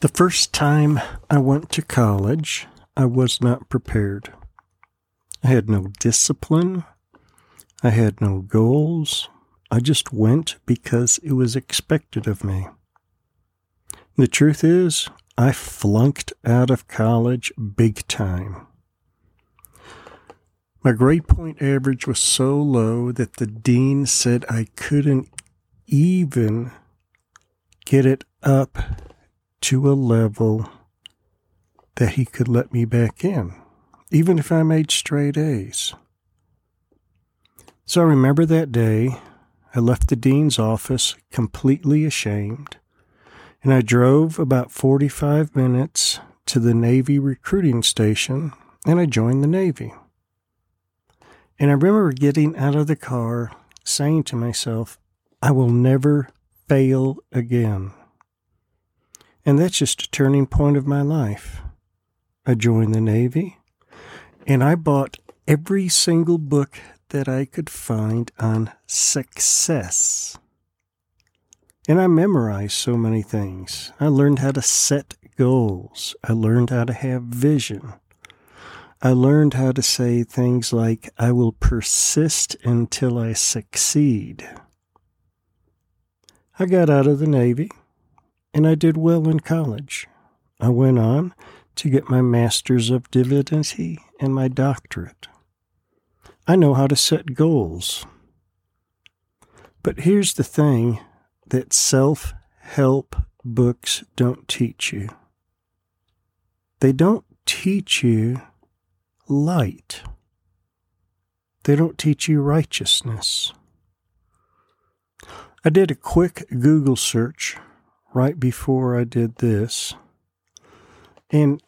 The first time I went to college, I was not prepared. I had no discipline. I had no goals. I just went because it was expected of me. The truth is, I flunked out of college big time. My grade point average was so low that the dean said I couldn't even get it up to a level that he could let me back in, even if I made straight A's. So I remember that day. I left the dean's office completely ashamed, and I drove about 45 minutes to the Navy recruiting station and I joined the Navy. And I remember getting out of the car saying to myself, I will never fail again. And that's just a turning point of my life. I joined the Navy and I bought every single book that I could find on success. And I memorized so many things. I learned how to set goals. I learned how to have vision. I learned how to say things like, I will persist until I succeed. I got out of the Navy and I did well in college. I went on to get my Master's of Divinity and my doctorate. I know how to set goals. But here's the thing that self help books don't teach you they don't teach you light, they don't teach you righteousness. I did a quick Google search right before I did this. And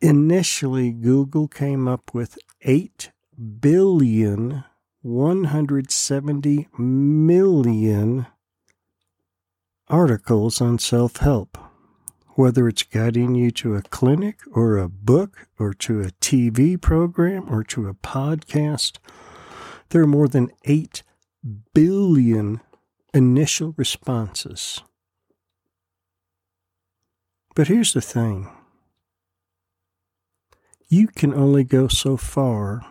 initially, Google came up with 8 billion 170 million articles on self help, whether it's guiding you to a clinic or a book or to a TV program or to a podcast. There are more than 8 billion initial responses. But here's the thing you can only go so far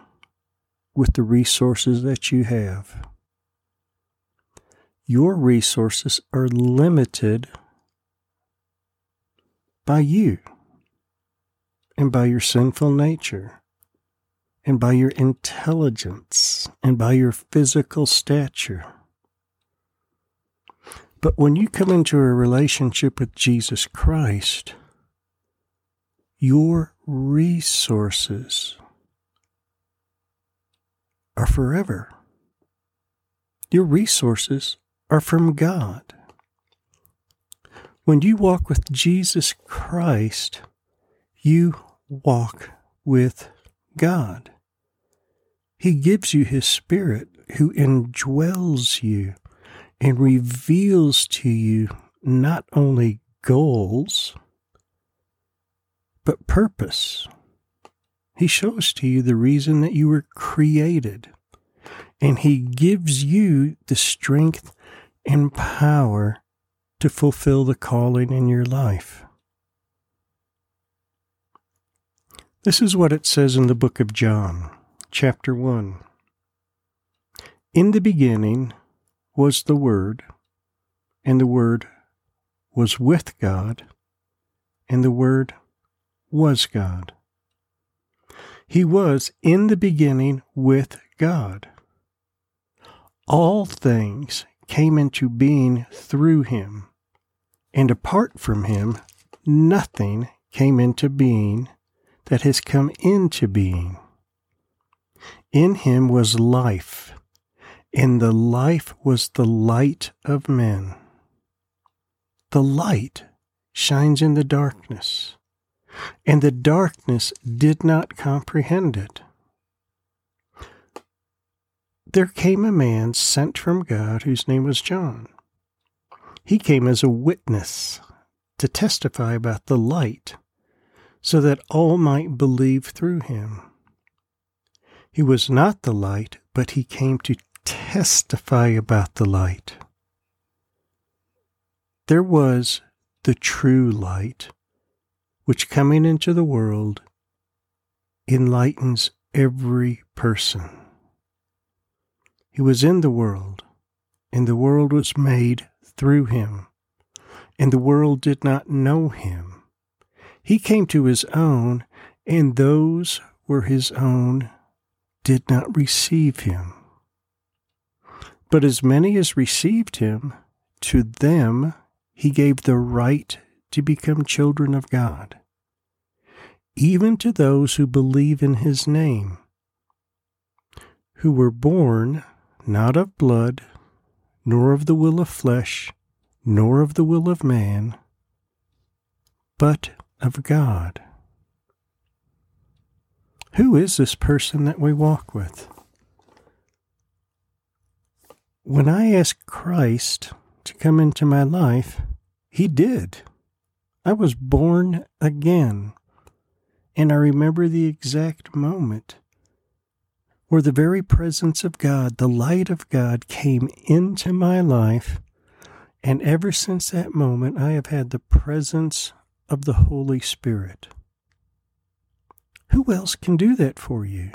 with the resources that you have. Your resources are limited by you and by your sinful nature and by your intelligence and by your physical stature. But when you come into a relationship with Jesus Christ, your resources are forever. Your resources are from God. When you walk with Jesus Christ, you walk with God. He gives you His Spirit who indwells you and reveals to you not only goals, but purpose. He shows to you the reason that you were created, and He gives you the strength and power to fulfill the calling in your life. This is what it says in the book of John, chapter 1. In the beginning was the Word, and the Word was with God, and the Word was God. He was in the beginning with God. All things came into being through him, and apart from him, nothing came into being that has come into being. In him was life and the life was the light of men. The light shines in the darkness, and the darkness did not comprehend it. There came a man sent from God whose name was John. He came as a witness to testify about the light, so that all might believe through him. He was not the light, but he came to testify about the light. There was the true light which coming into the world enlightens every person. He was in the world, and the world was made through him, and the world did not know him. He came to his own, and those were his own did not receive him. But as many as received him, to them he gave the right to become children of God, even to those who believe in his name, who were born not of blood, nor of the will of flesh, nor of the will of man, but of God. Who is this person that we walk with? When I asked Christ to come into my life, He did. I was born again. And I remember the exact moment where the very presence of God, the light of God, came into my life. And ever since that moment, I have had the presence of the Holy Spirit. Who else can do that for you?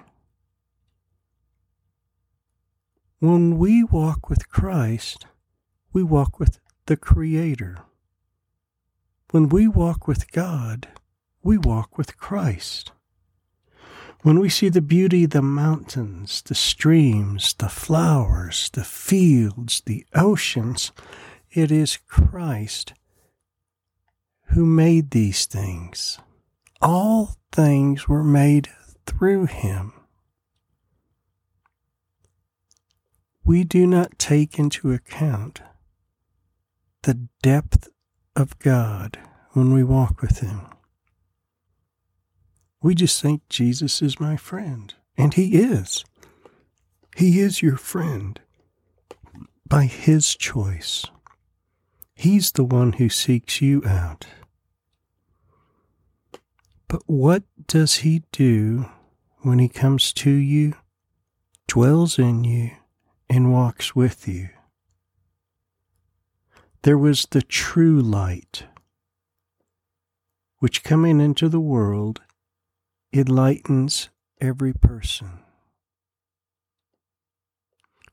When we walk with Christ, we walk with the Creator. When we walk with God, we walk with Christ. When we see the beauty the mountains, the streams, the flowers, the fields, the oceans, it is Christ who made these things. All things were made through him. We do not take into account the depth of God when we walk with him. We just think Jesus is my friend, and He is. He is your friend by His choice. He's the one who seeks you out. But what does He do when He comes to you, dwells in you, and walks with you? There was the true light, which coming into the world enlightens every person.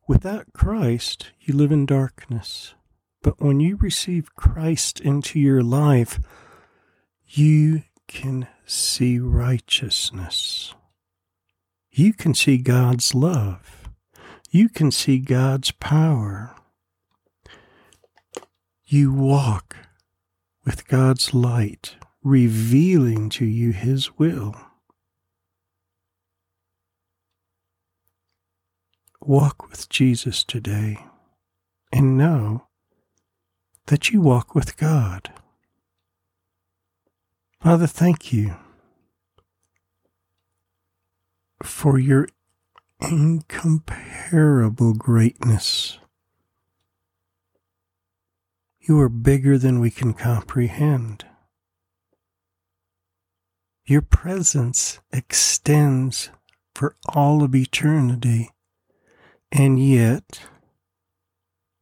Without Christ, you live in darkness. But when you receive Christ into your life, you can see righteousness. You can see God's love. You can see God's power. You walk with God's light, revealing to you His will. walk with Jesus today and know that you walk with God. Father, thank you for your incomparable greatness. You are bigger than we can comprehend. Your presence extends for all of eternity. And yet,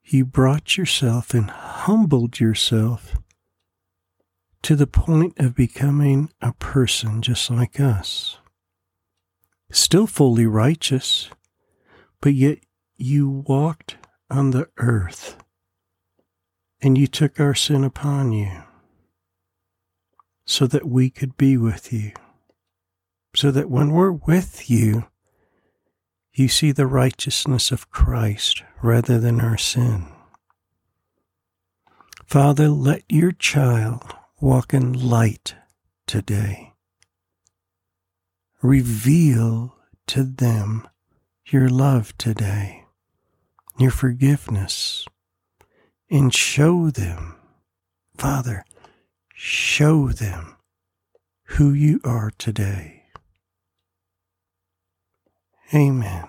you brought yourself and humbled yourself to the point of becoming a person just like us. Still fully righteous, but yet you walked on the earth and you took our sin upon you so that we could be with you. So that when we're with you, you see the righteousness of Christ rather than our sin. Father, let your child walk in light today. Reveal to them your love today, your forgiveness, and show them, Father, show them who you are today. Amen.